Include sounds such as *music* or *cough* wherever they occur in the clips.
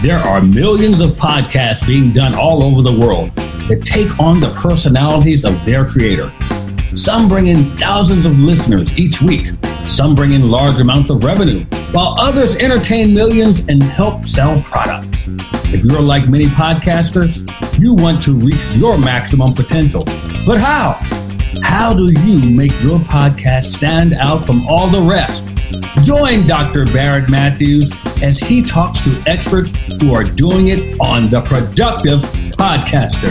There are millions of podcasts being done all over the world that take on the personalities of their creator. Some bring in thousands of listeners each week. Some bring in large amounts of revenue, while others entertain millions and help sell products. If you're like many podcasters, you want to reach your maximum potential. But how? How do you make your podcast stand out from all the rest? Join Dr. Barrett Matthews as he talks to experts who are doing it on The Productive Podcaster.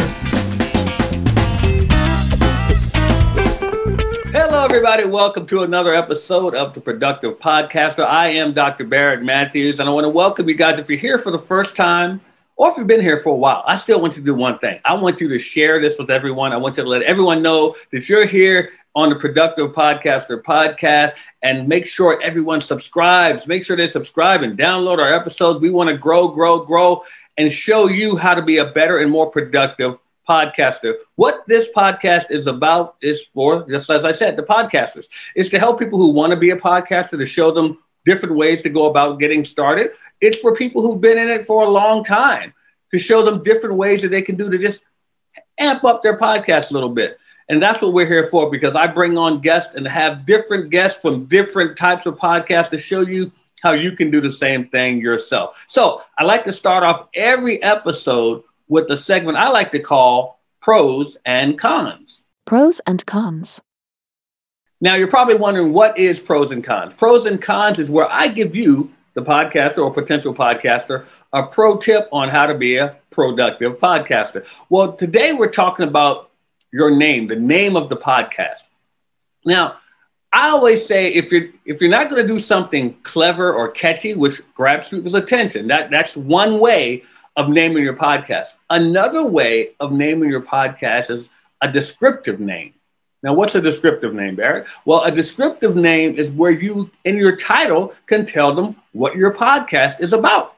Hello, everybody. Welcome to another episode of The Productive Podcaster. I am Dr. Barrett Matthews, and I want to welcome you guys. If you're here for the first time, or if you've been here for a while, I still want you to do one thing. I want you to share this with everyone. I want you to let everyone know that you're here on the Productive Podcaster podcast and make sure everyone subscribes. Make sure they subscribe and download our episodes. We want to grow, grow, grow, and show you how to be a better and more productive podcaster. What this podcast is about is for, just as I said, the podcasters. It's to help people who want to be a podcaster, to show them different ways to go about getting started. It's for people who've been in it for a long time to show them different ways that they can do to just amp up their podcast a little bit. And that's what we're here for because I bring on guests and have different guests from different types of podcasts to show you how you can do the same thing yourself. So I like to start off every episode with a segment I like to call pros and cons. Pros and cons. Now you're probably wondering what is pros and cons? Pros and cons is where I give you, the podcaster or potential podcaster, a pro tip on how to be a productive podcaster. Well, today we're talking about your name, the name of the podcast. Now, I always say if you're if you're not going to do something clever or catchy, which grabs people's attention, that that's one way of naming your podcast. Another way of naming your podcast is a descriptive name. Now, what's a descriptive name, Barrett? Well, a descriptive name is where you, in your title, can tell them what your podcast is about.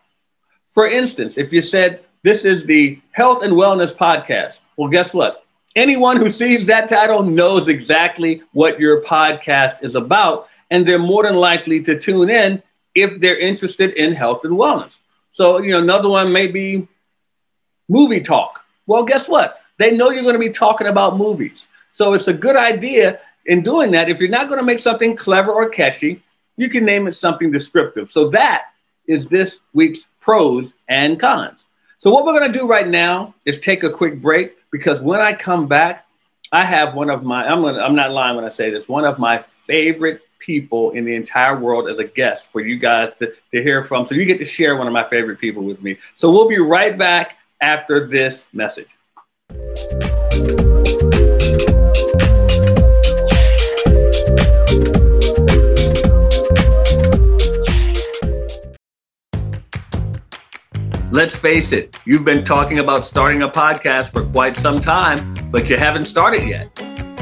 For instance, if you said, This is the Health and Wellness Podcast, well, guess what? Anyone who sees that title knows exactly what your podcast is about, and they're more than likely to tune in if they're interested in health and wellness. So, you know, another one may be movie talk. Well, guess what? They know you're going to be talking about movies. So it's a good idea in doing that. If you're not going to make something clever or catchy, you can name it something descriptive. So that is this week's pros and cons. So what we're going to do right now is take a quick break because when I come back, I have one of my I'm gonna, I'm not lying when I say this one of my favorite people in the entire world as a guest for you guys to, to hear from. So you get to share one of my favorite people with me. So we'll be right back after this message. Let's face it, you've been talking about starting a podcast for quite some time, but you haven't started yet.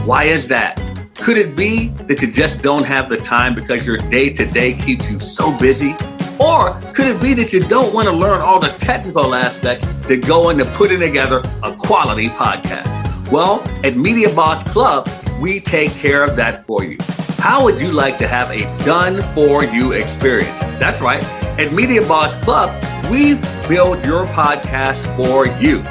Why is that? Could it be that you just don't have the time because your day to day keeps you so busy? Or could it be that you don't want to learn all the technical aspects that go into putting together a quality podcast? Well, at Media Boss Club, we take care of that for you. How would you like to have a done for you experience? That's right. At Media Boss Club, we build your podcast for you.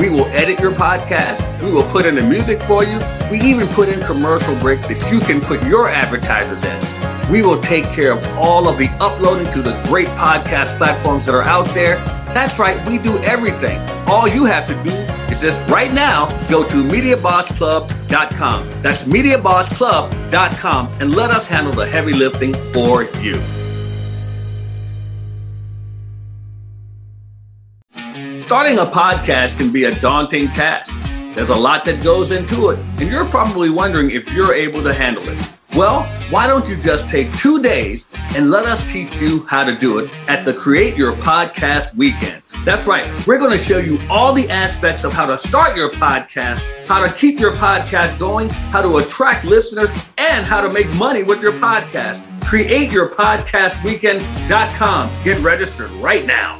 We will edit your podcast. We will put in the music for you. We even put in commercial breaks that you can put your advertisers in. We will take care of all of the uploading to the great podcast platforms that are out there. That's right, we do everything. All you have to do is just right now go to MediaBossClub.com. That's MediaBossClub.com and let us handle the heavy lifting for you. Starting a podcast can be a daunting task. There's a lot that goes into it, and you're probably wondering if you're able to handle it. Well, why don't you just take two days and let us teach you how to do it at the Create Your Podcast Weekend? That's right. We're going to show you all the aspects of how to start your podcast, how to keep your podcast going, how to attract listeners, and how to make money with your podcast. CreateYourPodcastWeekend.com. Get registered right now.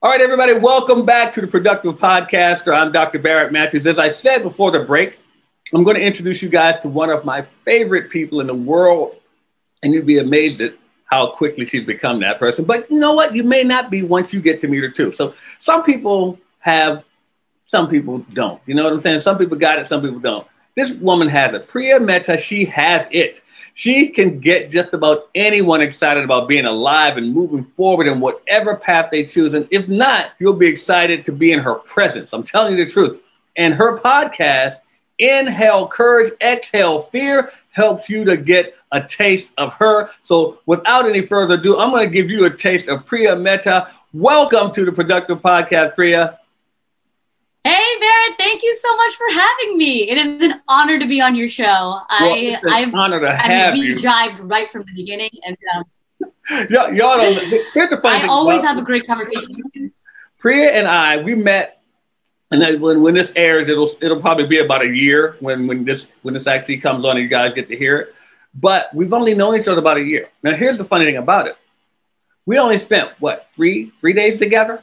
All right, everybody, welcome back to the Productive Podcaster. I'm Dr. Barrett Matthews. As I said before the break, I'm going to introduce you guys to one of my favorite people in the world, and you'd be amazed at how quickly she's become that person. But you know what? You may not be once you get to meet her too. So some people have, some people don't. You know what I'm saying? Some people got it, some people don't. This woman has it. Priya Mehta, she has it. She can get just about anyone excited about being alive and moving forward in whatever path they choose. And if not, you'll be excited to be in her presence. I'm telling you the truth. And her podcast, Inhale Courage, Exhale Fear, helps you to get a taste of her. So without any further ado, I'm going to give you a taste of Priya Mehta. Welcome to the Productive Podcast, Priya. Thank you so much for having me. It is an honor to be on your show. Well, I, it's an I've, honor to have I mean, we jived right from the beginning, and um, *laughs* y'all, y'all don't. I always have a great conversation. Priya and I, we met, and then when, when this airs, it'll it'll probably be about a year when when this when this actually comes on, and you guys get to hear it. But we've only known each other about a year. Now, here's the funny thing about it: we only spent what three three days together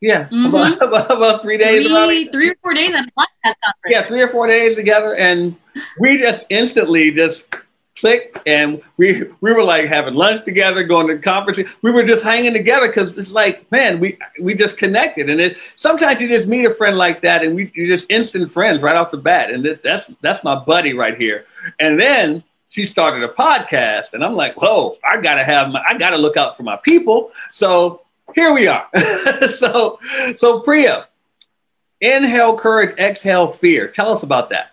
yeah, mm-hmm. *laughs* about, about, three days. Three, three or four days at podcast conference. Yeah, three or four days together, and we just instantly just clicked, and we we were like having lunch together, going to conferences. We were just hanging together because it's like, man, we we just connected, and it sometimes you just meet a friend like that, and we you just instant friends right off the bat, and it, that's that's my buddy right here, and then she started a podcast and i'm like whoa i gotta have my i gotta look out for my people so here we are. *laughs* so, so Priya, inhale courage, exhale fear. Tell us about that.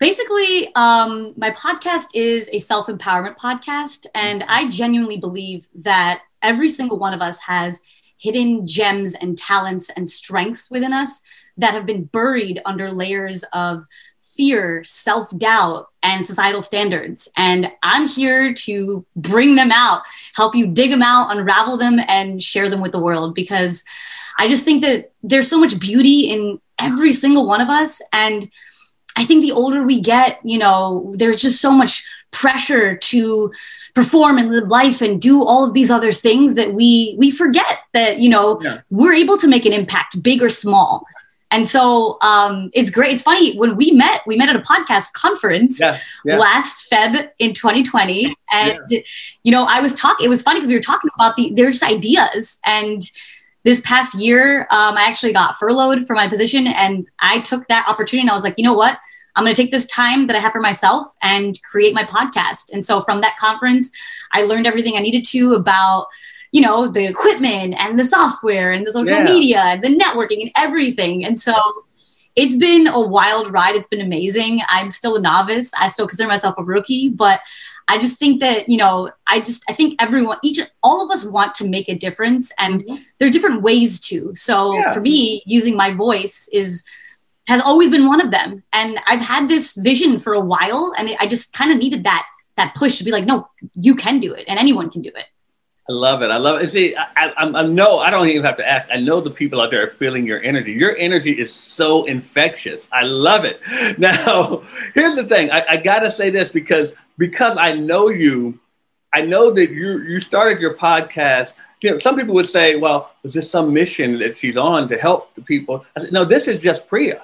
Basically, um, my podcast is a self empowerment podcast, and I genuinely believe that every single one of us has hidden gems and talents and strengths within us that have been buried under layers of fear, self doubt, and societal standards. And I'm here to bring them out, help you dig them out, unravel them, and share them with the world because I just think that there's so much beauty in every single one of us. And I think the older we get, you know, there's just so much pressure to perform and live life and do all of these other things that we we forget that you know yeah. we're able to make an impact big or small and so um, it's great. It's funny when we met, we met at a podcast conference yeah, yeah. last Feb in 2020. And, yeah. you know, I was talking, it was funny because we were talking about the, there's ideas. And this past year, um, I actually got furloughed from my position and I took that opportunity and I was like, you know what? I'm going to take this time that I have for myself and create my podcast. And so from that conference, I learned everything I needed to about you know the equipment and the software and the social yeah. media and the networking and everything. And so it's been a wild ride. It's been amazing. I'm still a novice. I still consider myself a rookie but i just think that you know i just i think everyone each all of us want to make a difference and mm-hmm. there are different ways to. So yeah. for me using my voice is has always been one of them. And i've had this vision for a while and i just kind of needed that that push to be like no you can do it and anyone can do it I love it. I love it. See, I, I, I know I don't even have to ask. I know the people out there are feeling your energy. Your energy is so infectious. I love it. *laughs* Now, here's the thing. I, I got to say this because because I know you. I know that you you started your podcast. You know, some people would say, "Well, is this some mission that she's on to help the people?" I said, "No, this is just Priya.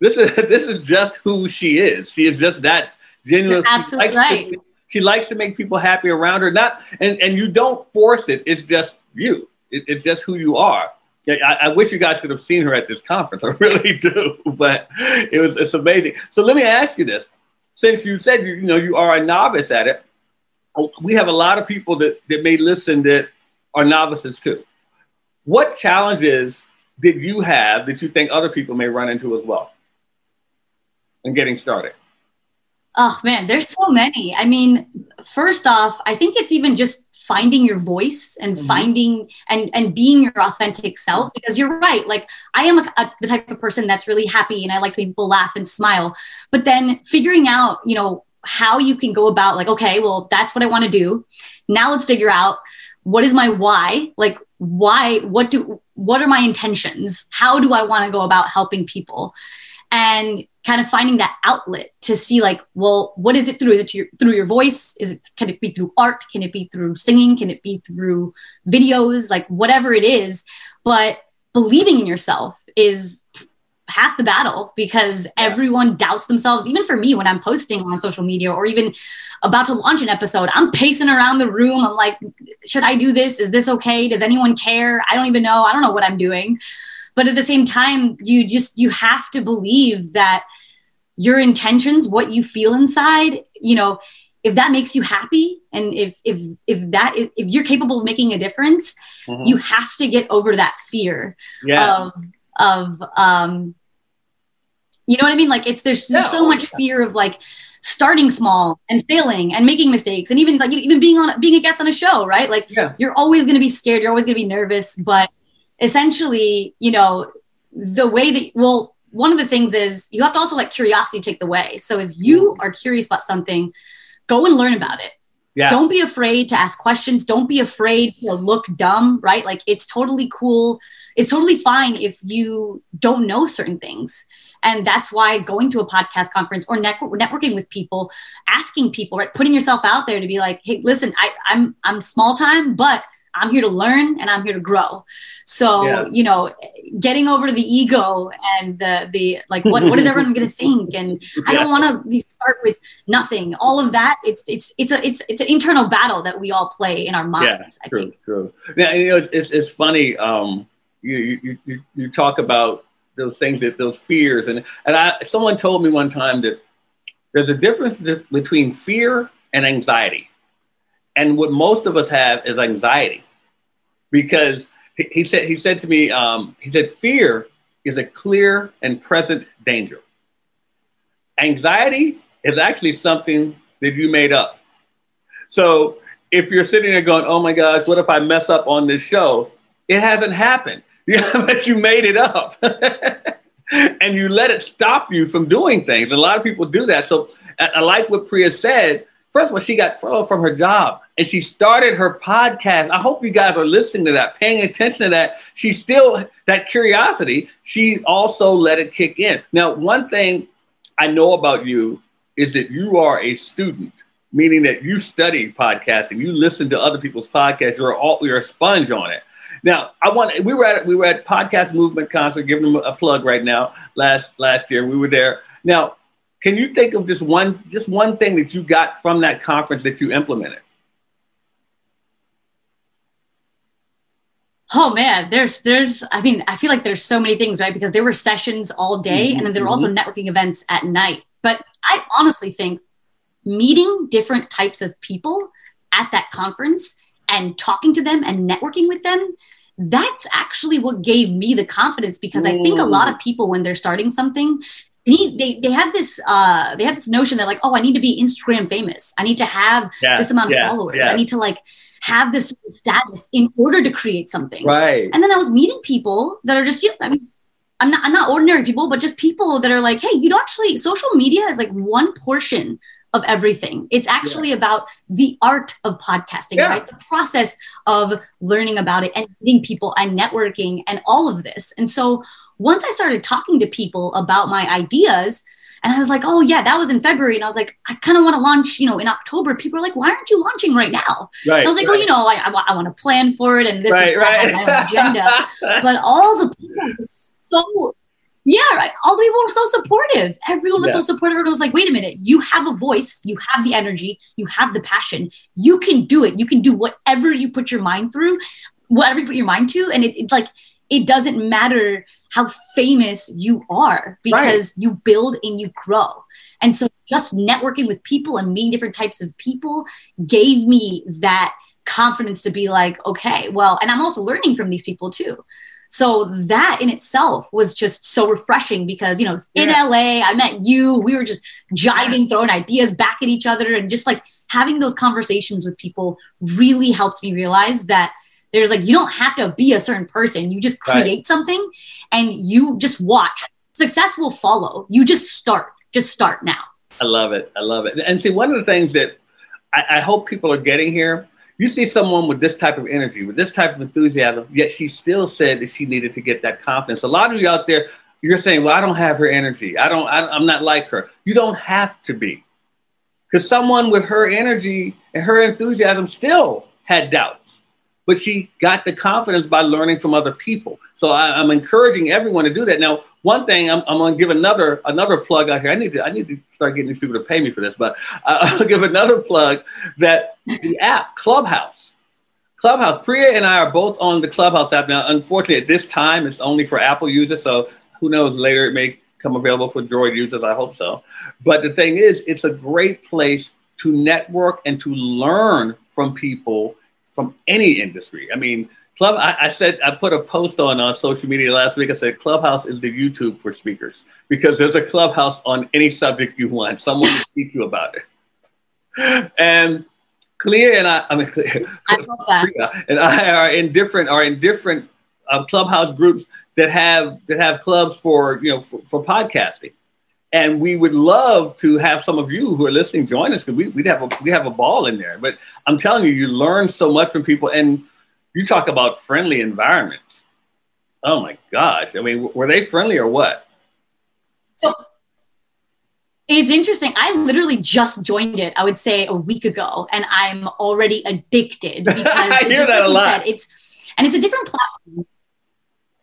This is *laughs* this is just who she is. She is just that genuine. You're absolutely right." She likes to make people happy around her. Not and, and you don't force it. It's just you. It, it's just who you are. I, I, wish you guys could have seen her at this conference. I *laughs* really do. But it was it's amazing. So let me ask you this: since you said you, you know you are a novice at it, we have a lot of people that, that may listen that are novices too. What challenges did you have that you think other people may run into as well in getting started? Oh man, there's so many. I mean, first off, I think it's even just finding your voice and mm-hmm. finding and and being your authentic self because you're right like i am a, a, the type of person that's really happy and i like to make people laugh and smile. But then figuring out you know how you can go about like okay well that's what i want to do. Now let's figure out what is my why? Like why what do what are my intentions? How do i want to go about helping people? And kind of finding that outlet to see like well what is it through? Is it your, through your voice? Is it can it be through art? Can it be through singing? Can it be through videos? Like whatever it is. But believing in yourself is half the battle because everyone doubts themselves. Even for me when i'm posting on social media or even about to launch an episode i'm pacing around the room. I'm like should i do this? Is this okay? Does anyone care? I don't even know. I don't know what i'm doing but at the same time you just you have to believe that your intentions what you feel inside you know if that makes you happy and if if if that if you're capable of making a difference mm-hmm. you have to get over that fear yeah. of of um you know what i mean like it's there's, there's so much yeah. fear of like starting small and failing and making mistakes and even like even being on being a guest on a show right like yeah. you're always going to be scared you're always going to be nervous but essentially, you know, the way that, well, one of the things is you have to also let curiosity take the way. So if you mm-hmm. are curious about something, go and learn about it. Yeah. Don't be afraid to ask questions. Don't be afraid to look dumb, right? Like it's totally cool. It's totally fine if you don't know certain things. And that's why going to a podcast conference or network, networking with people, asking people, right, putting yourself out there to be like, hey, listen, I, I'm I'm small time, but I'm here to learn and I'm here to grow. So, yeah. you know, getting over the ego and the the like what what is everyone going *laughs* to think and yeah. I don't want to start with nothing. All of that it's it's it's a it's it's an internal battle that we all play in our minds. Yeah, true, true. Yeah, you know, it's it's, it's funny um you, you you you talk about those things that those fears and and I someone told me one time that there's a difference between fear and anxiety. And what most of us have is anxiety because he, he said, he said to me, um, he said, fear is a clear and present danger. Anxiety is actually something that you made up. So if you're sitting there going, oh my gosh, what if I mess up on this show? It hasn't happened, *laughs* but you made it up. *laughs* and you let it stop you from doing things. And a lot of people do that. So I like what Priya said First of all, she got furloughed from her job and she started her podcast. I hope you guys are listening to that, paying attention to that. She still, that curiosity, she also let it kick in. Now, one thing I know about you is that you are a student, meaning that you study podcasting, you listen to other people's podcasts, you're all, you're a sponge on it. Now, I want we were at we were at Podcast Movement concert, giving them a plug right now. Last last year, we were there. Now, can you think of just one just one thing that you got from that conference that you implemented? Oh man, there's there's I mean, I feel like there's so many things, right? Because there were sessions all day mm-hmm. and then there were also mm-hmm. networking events at night. But I honestly think meeting different types of people at that conference and talking to them and networking with them that's actually what gave me the confidence because I think a lot of people when they're starting something need they they had this uh they had this notion that like oh I need to be Instagram famous I need to have yeah, this amount yeah, of followers yeah. I need to like have this status in order to create something right and then I was meeting people that are just you know I mean I'm not I'm not ordinary people but just people that are like hey you know actually social media is like one portion of everything. It's actually about the art of podcasting, right? The process of learning about it and meeting people and networking and all of this. And so once I started talking to people about my ideas, and I was like, oh, yeah, that was in February. And I was like, I kind of want to launch, you know, in October. People are like, why aren't you launching right now? Right, I was like, right. oh, you know, I, I, I want to plan for it and this right, right. my agenda. *laughs* but all the people so, yeah, right. All the people were so supportive. Everyone was yeah. so supportive. It was like, wait a minute, you have a voice, you have the energy, you have the passion. You can do it. You can do whatever you put your mind through, whatever you put your mind to. And it, it's like, it doesn't matter how famous you are because right. you build and you grow. And so just networking with people and meeting different types of people gave me that confidence to be like, okay, well, and I'm also learning from these people too. So that in itself was just so refreshing because, you know, in yeah. LA, I met you, we were just jiving, throwing ideas back at each other and just like having those conversations with people really helped me realize that there's like, you don't have to be a certain person. You just create right. something and you just watch. Success will follow. You just start. Just start now. I love it. I love it. And see, one of the things that I, I hope people are getting here you see someone with this type of energy, with this type of enthusiasm, yet she still said that she needed to get that confidence. A lot of you out there, you're saying, well, I don't have her energy. I don't, I, I'm not like her. You don't have to be. Because someone with her energy and her enthusiasm still had doubts, but she got the confidence by learning from other people. So I, am encouraging everyone to do that. Now, one thing I'm, I'm going to give another another plug out here. I need to I need to start getting these people to pay me for this, but *laughs* I'll give another plug that the app Clubhouse. Clubhouse. Priya and I are both on the Clubhouse app now. Unfortunately, at this time, it's only for Apple users. So who knows? Later, it may come available for Droid users. I hope so. But the thing is, it's a great place to network and to learn from people from any industry. I mean, Club. I, I, said I put a post on on social media last week. I said Clubhouse is the YouTube for speakers because there's a Clubhouse on any subject you want. Someone will teach you about it. And Clear and I, I mean, Clea, I love that. and I are in different are in different uh, Clubhouse groups that have that have clubs for you know for, for, podcasting. And we would love to have some of you who are listening join us because we, would have a we have a ball in there. But I'm telling you, you learn so much from people, and you talk about friendly environments. Oh my gosh! I mean, were they friendly or what? So it's interesting. I literally just joined it. I would say a week ago, and I'm already addicted *laughs* because it's just like you said. It's and it's a different platform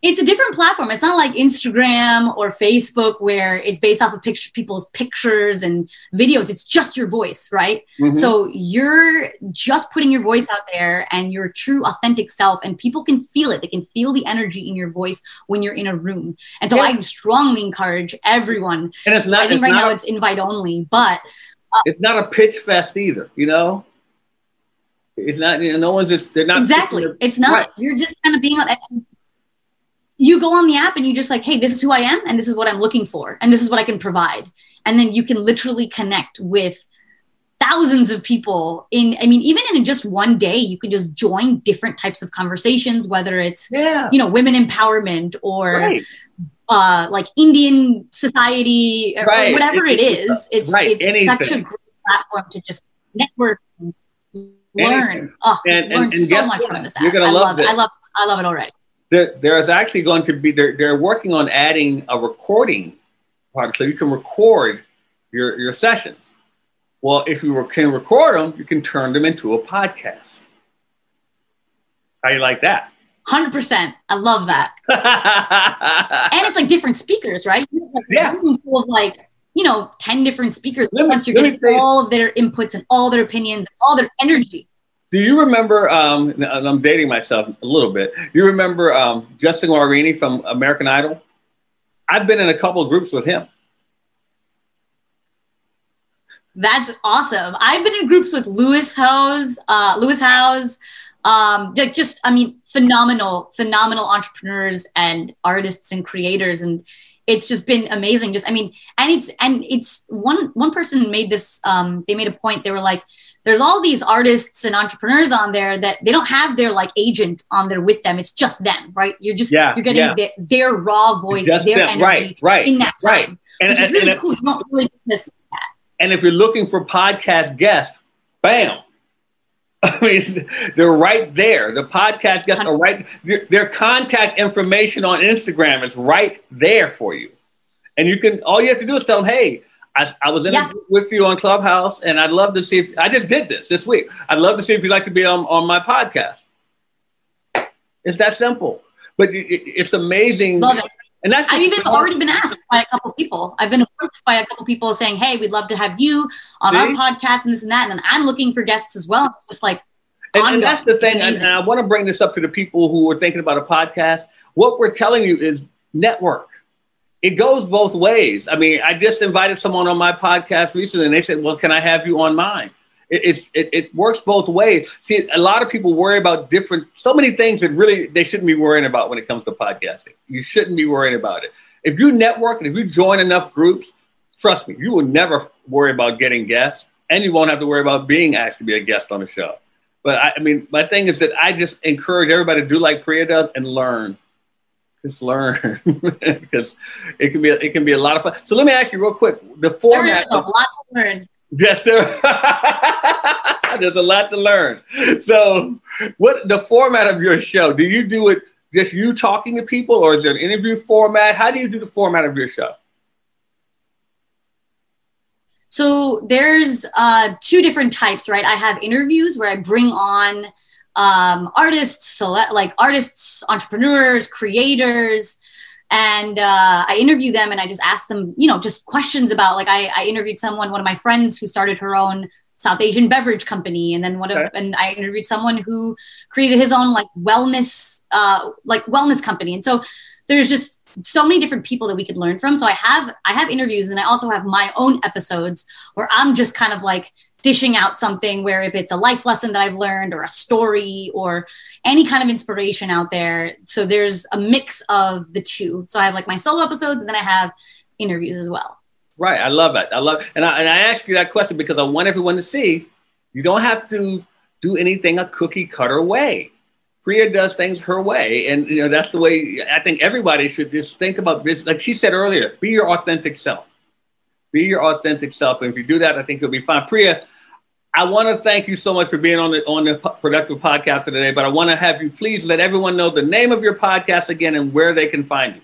it's a different platform. It's not like Instagram or Facebook where it's based off of picture, people's pictures and videos. It's just your voice, right? Mm-hmm. So you're just putting your voice out there and your true authentic self, and people can feel it. They can feel the energy in your voice when you're in a room. And so yeah. I strongly encourage everyone. And it's not. I think right now a, it's invite only, but uh, it's not a pitch fest either. You know. It's not, you know, no one's just, they're not. Exactly. It's not, right. you're just kind of being on, you go on the app and you just like, hey, this is who I am and this is what I'm looking for and this is what I can provide. And then you can literally connect with thousands of people in i mean even in just one day you can just join different types of conversations whether it's yeah. you know women empowerment or right. uh, like indian society or, right. whatever it, it is it's right. it's such a great platform to just network and learn oh and, learn and, and so much what? from this app. I love, it. it i love it i love it already there, there is actually going to be they're, they're working on adding a recording part so you can record your, your sessions. Well if you can record them you can turn them into a podcast. How you like that? 100% i love that. *laughs* And it's like different speakers right? Like yeah. full of like you know 10 different speakers. Once you're getting all of their inputs and all their opinions and all their energy do you remember? Um, I'm dating myself a little bit. You remember um, Justin Guarini from American Idol? I've been in a couple of groups with him. That's awesome. I've been in groups with Lewis Howes, uh, Lewis Howes, um, just I mean, phenomenal, phenomenal entrepreneurs and artists and creators, and it's just been amazing. Just I mean, and it's and it's one one person made this. Um, they made a point. They were like, there's all these artists and entrepreneurs on there that they don't have their like agent on there with them. It's just them, right? You're just yeah, you're getting yeah. their, their, raw voice, their them. energy right, right, in that time, right. and, which and, is really cool. You don't really miss that. And if you're looking for podcast guests, bam. *laughs* I mean, they're right there. The podcast guests are right. Their, their contact information on Instagram is right there for you, and you can. All you have to do is tell them, "Hey, I, I was in yeah. with you on Clubhouse, and I'd love to see if I just did this this week. I'd love to see if you'd like to be on, on my podcast. It's that simple, but it, it's amazing. Love it. And that's I've even already been asked by a couple people. I've been approached by a couple people saying, "Hey, we'd love to have you on see? our podcast and this and that." And I'm looking for guests as well. It's just like, and, and that's the thing. And, and I want to bring this up to the people who are thinking about a podcast. What we're telling you is network it goes both ways. I mean, I just invited someone on my podcast recently, and they said, "Well, can I have you on mine?" It, it, it works both ways. See, a lot of people worry about different, so many things that really they shouldn't be worrying about when it comes to podcasting. You shouldn't be worrying about it. If you network and if you join enough groups, trust me, you will never worry about getting guests, and you won't have to worry about being asked to be a guest on a show. But I, I mean, my thing is that I just encourage everybody to do like Priya does and learn just learn *laughs* because it can be it can be a lot of fun. So let me ask you real quick: the format. There's a lot to learn. Yes, there. *laughs* there's a lot to learn. So, what the format of your show? Do you do it just you talking to people, or is there an interview format? How do you do the format of your show? So there's uh, two different types, right? I have interviews where I bring on um, artists, like artists, entrepreneurs, creators, and uh, I interview them and I just ask them, you know, just questions about like I, I interviewed someone, one of my friends who started her own South Asian beverage company, and then one okay. of, and I interviewed someone who created his own like wellness, uh, like wellness company, and so there's just so many different people that we could learn from. So I have I have interviews, and I also have my own episodes where I'm just kind of like dishing out something where if it's a life lesson that I've learned or a story or any kind of inspiration out there. So there's a mix of the two. So I have like my solo episodes, and then I have interviews as well. Right. I love it. I love, and I, and I ask you that question because I want everyone to see you don't have to do anything a cookie cutter way. Priya does things her way, and you know that's the way I think everybody should just think about this. Like she said earlier, be your authentic self. Be your authentic self, and if you do that, I think you'll be fine. Priya, I want to thank you so much for being on the on the productive podcast today. But I want to have you please let everyone know the name of your podcast again and where they can find you.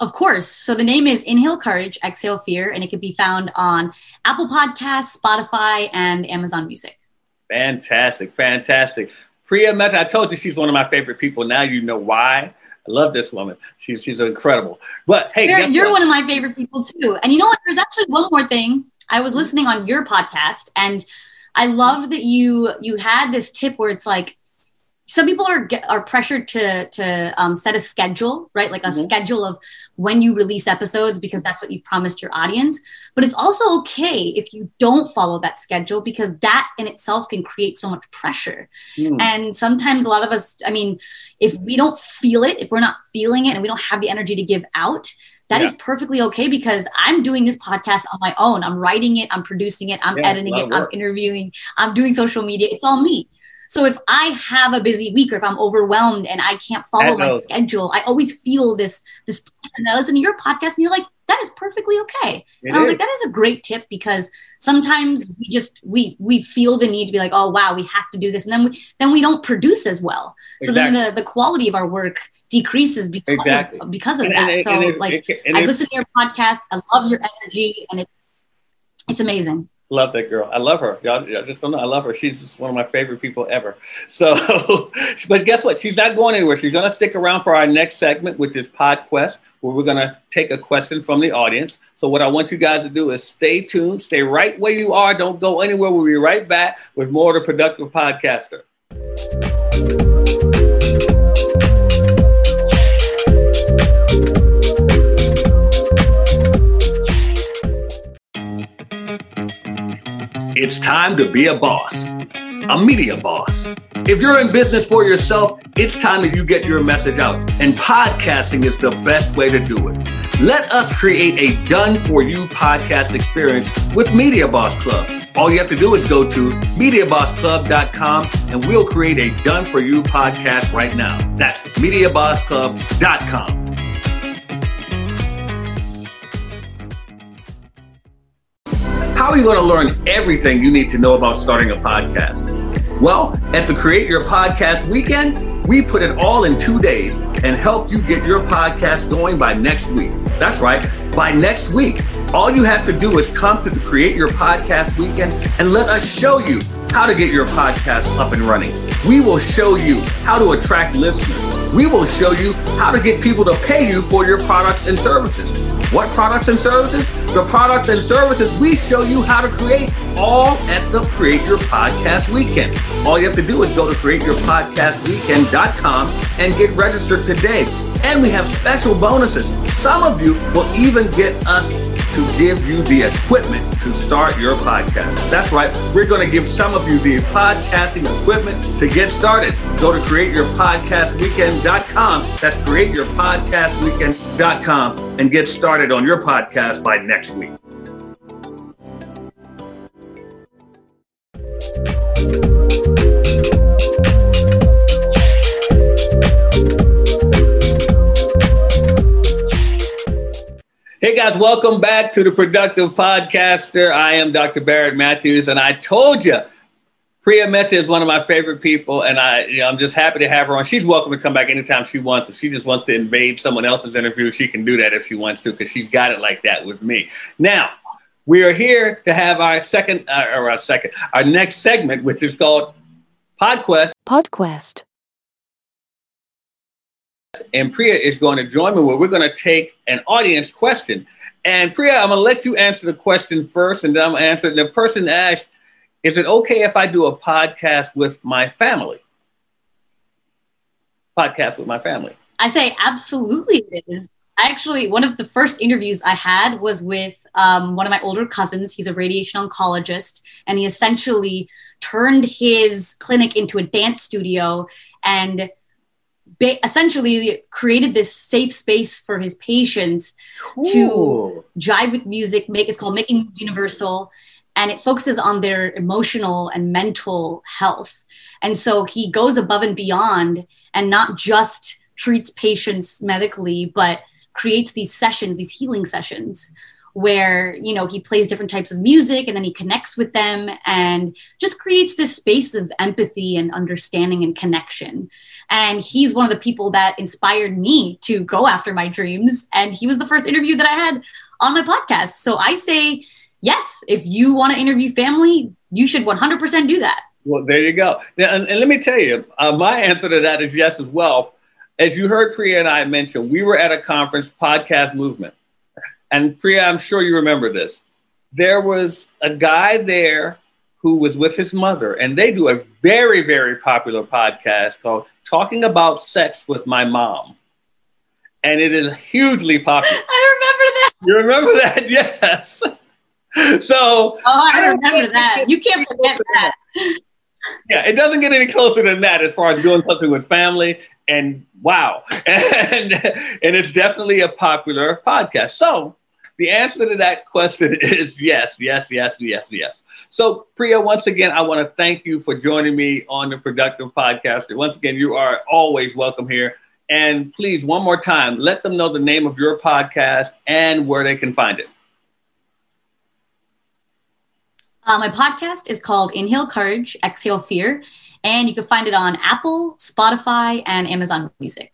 Of course. So the name is Inhale Courage, Exhale Fear, and it can be found on Apple Podcasts, Spotify, and Amazon Music. Fantastic, fantastic. Priya Mehta, I told you she's one of my favorite people. Now you know why. I love this woman. She's she's incredible. But hey, you're, you're one of my favorite people too. And you know what? There's actually one more thing. I was listening on your podcast, and I love that you you had this tip where it's like some people are are pressured to to um, set a schedule, right? Like a mm-hmm. schedule of when you release episodes because that's what you've promised your audience. But it's also okay if you don't follow that schedule because that in itself can create so much pressure. Mm. And sometimes a lot of us, I mean, if we don't feel it, if we're not feeling it, and we don't have the energy to give out, that yeah. is perfectly okay because I'm doing this podcast on my own. I'm writing it, I'm producing it, I'm yeah, editing it, I'm interviewing, I'm doing social media. It's all me. So if I have a busy week or if I'm overwhelmed and I can't follow my schedule, I always feel this this and I listen to your podcast and you're like, that is perfectly okay. It and I was is. like, that is a great tip because sometimes we just we we feel the need to be like, oh wow, we have to do this. And then we then we don't produce as well. So then the, the quality of our work decreases because exactly. of because of and, that. And, so and like I listen to your podcast, I love your energy and it's it's amazing. Love that girl. I love her. Y'all, y'all, just don't know. I love her. She's just one of my favorite people ever. *laughs* So, *laughs* but guess what? She's not going anywhere. She's going to stick around for our next segment, which is PodQuest, where we're going to take a question from the audience. So, what I want you guys to do is stay tuned, stay right where you are. Don't go anywhere. We'll be right back with more of the Productive Podcaster. It's time to be a boss, a media boss. If you're in business for yourself, it's time that you get your message out. And podcasting is the best way to do it. Let us create a done for you podcast experience with Media Boss Club. All you have to do is go to MediaBossClub.com and we'll create a done for you podcast right now. That's MediaBossClub.com. How are you going to learn everything you need to know about starting a podcast? Well, at the Create Your Podcast weekend, we put it all in two days and help you get your podcast going by next week. That's right, by next week. All you have to do is come to the Create Your Podcast weekend and let us show you how to get your podcast up and running. We will show you how to attract listeners. We will show you how to get people to pay you for your products and services. What products and services? The products and services we show you how to create all at the Create Your Podcast Weekend. All you have to do is go to createyourpodcastweekend.com and get registered today. And we have special bonuses. Some of you will even get us to give you the equipment to start your podcast. That's right. We're going to give some of you the podcasting equipment to get started. Go to createyourpodcastweekend.com. That's createyourpodcastweekend.com and get started on your podcast by next week. Hey guys, welcome back to the Productive Podcaster. I am Dr. Barrett Matthews, and I told you Priya Mehta is one of my favorite people, and I, you know, I'm just happy to have her on. She's welcome to come back anytime she wants. If she just wants to invade someone else's interview, she can do that if she wants to, because she's got it like that with me. Now, we are here to have our second, uh, or our second, our next segment, which is called PodQuest. PodQuest. And Priya is going to join me where we're going to take an audience question. And Priya, I'm going to let you answer the question first, and then I'm going to answer. The person asked, is it okay if I do a podcast with my family? Podcast with my family. I say absolutely it is. I actually, one of the first interviews I had was with um, one of my older cousins. He's a radiation oncologist, and he essentially turned his clinic into a dance studio and ba- essentially created this safe space for his patients cool. to jive with music. Make it's called Making Universal, and it focuses on their emotional and mental health. And so he goes above and beyond and not just treats patients medically, but creates these sessions, these healing sessions where you know he plays different types of music and then he connects with them and just creates this space of empathy and understanding and connection and he's one of the people that inspired me to go after my dreams and he was the first interview that i had on my podcast so i say yes, if you want to interview family, you should 100% do that. Well, there you go. Now, and, and let me tell you, uh, my answer to that is yes as well. As you heard Priya and I mention, we were at a conference, Podcast Movement. And Priya, I'm sure you remember this. There was a guy there who was with his mother, and they do a very, very popular podcast called Talking About Sex with My Mom. And it is hugely popular. *laughs* I remember that. You remember that? *laughs* Yes. so oh, I, I remember that. You can't forget *laughs* that. Yeah, it doesn't get any closer than that as far as doing something with family. And wow, and and it's definitely a popular podcast. So the answer to that question *laughs* is yes, yes, yes, yes, yes. So, Priya, once again, I want to thank you for joining me on the Productive Podcast. Once again, you are always welcome here. And please, one more time, let them know the name of your podcast and where they can find it. Uh, my podcast is called Inhale Courage, Exhale Fear, and you can find it on Apple, Spotify, and Amazon Music.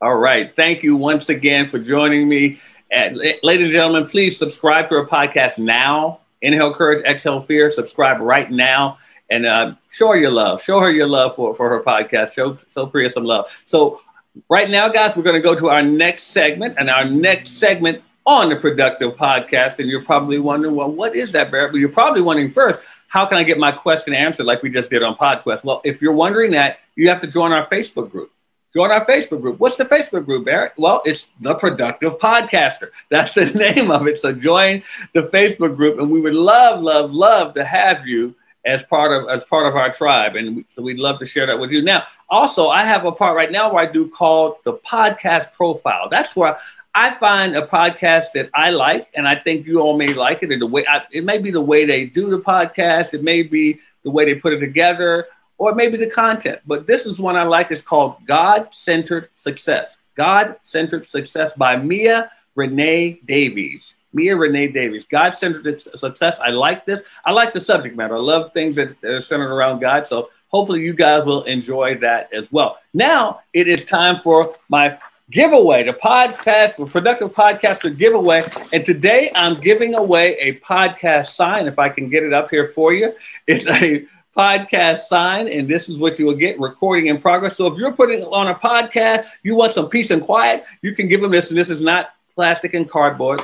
All right. Thank you once again for joining me. And, ladies and gentlemen, please subscribe to our podcast now. Inhale Courage, Exhale Fear. Subscribe right now and uh, show her your love. Show her your love for, for her podcast. Show, show Priya some love. So, right now, guys, we're going to go to our next segment. And our next segment on the Productive Podcast. And you're probably wondering, well, what is that, Barrett? But you're probably wondering first, how can I get my question answered like we just did on PodQuest? Well, if you're wondering that, you have to join our Facebook group. Join our Facebook group. What's the Facebook group, Barrett? Well, it's the Productive Podcaster. That's the *laughs* name of it. So join the Facebook group, and we would love, love, love to have you as part of as part of our tribe, and so we'd love to share that with you. Now, also, I have a part right now where I do called the podcast profile. That's where I find a podcast that I like, and I think you all may like it. And the way I, it may be the way they do the podcast, it may be the way they put it together, or maybe the content. But this is one I like. It's called God Centered Success. God Centered Success by Mia Renee Davies. Mia Renee Davies. God Centered Success. I like this. I like the subject matter. I love things that are centered around God. So hopefully you guys will enjoy that as well. Now it is time for my giveaway, the podcast, the productive podcaster giveaway. And today I'm giving away a podcast sign. If I can get it up here for you, it's a podcast sign, and this is what you will get recording in progress. So if you're putting on a podcast, you want some peace and quiet, you can give them this. And this is not plastic and cardboard.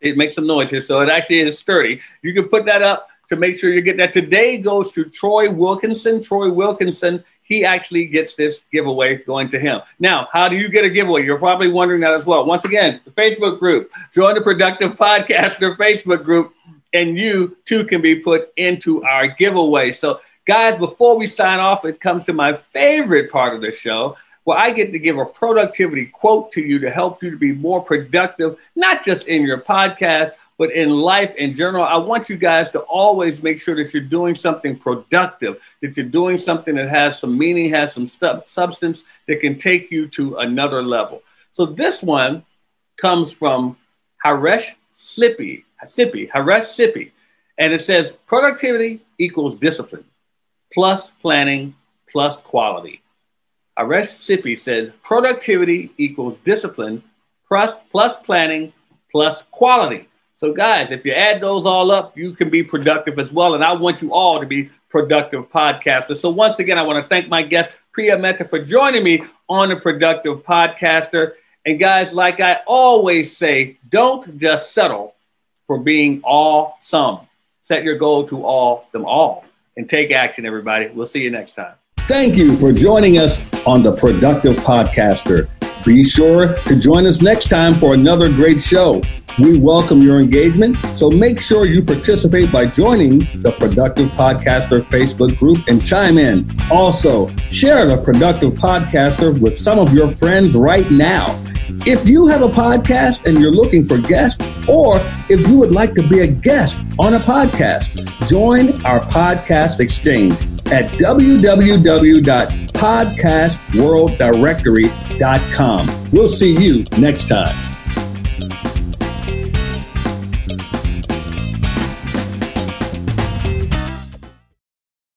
It makes some noise here, so it actually is sturdy. You can put that up to make sure you get that. Today goes to Troy Wilkinson. Troy Wilkinson he actually gets this giveaway going to him. Now, how do you get a giveaway? You're probably wondering that as well. Once again, the Facebook group, join the Productive *laughs* Podcaster Facebook group, and you too can be put into our giveaway. So, guys, before we sign off, it comes to my favorite part of the show where I get to give a productivity quote to you to help you to be more productive, not just in your podcast, but in life in general, I want you guys to always make sure that you're doing something productive, that you're doing something that has some meaning, has some substance that can take you to another level. So this one comes from Haresh Sippy, Sippy, Haresh Sippy, and it says productivity equals discipline. plus planning plus quality. Our recipe says productivity equals discipline plus, plus planning plus quality. So, guys, if you add those all up, you can be productive as well. And I want you all to be productive podcasters. So, once again, I want to thank my guest, Priya Mehta, for joining me on the Productive Podcaster. And, guys, like I always say, don't just settle for being awesome. Set your goal to all them all and take action, everybody. We'll see you next time. Thank you for joining us on the Productive Podcaster. Be sure to join us next time for another great show. We welcome your engagement, so make sure you participate by joining the Productive Podcaster Facebook group and chime in. Also, share the Productive Podcaster with some of your friends right now. If you have a podcast and you're looking for guests, or if you would like to be a guest on a podcast, join our podcast exchange at www.podcastworlddirectory.com. We'll see you next time.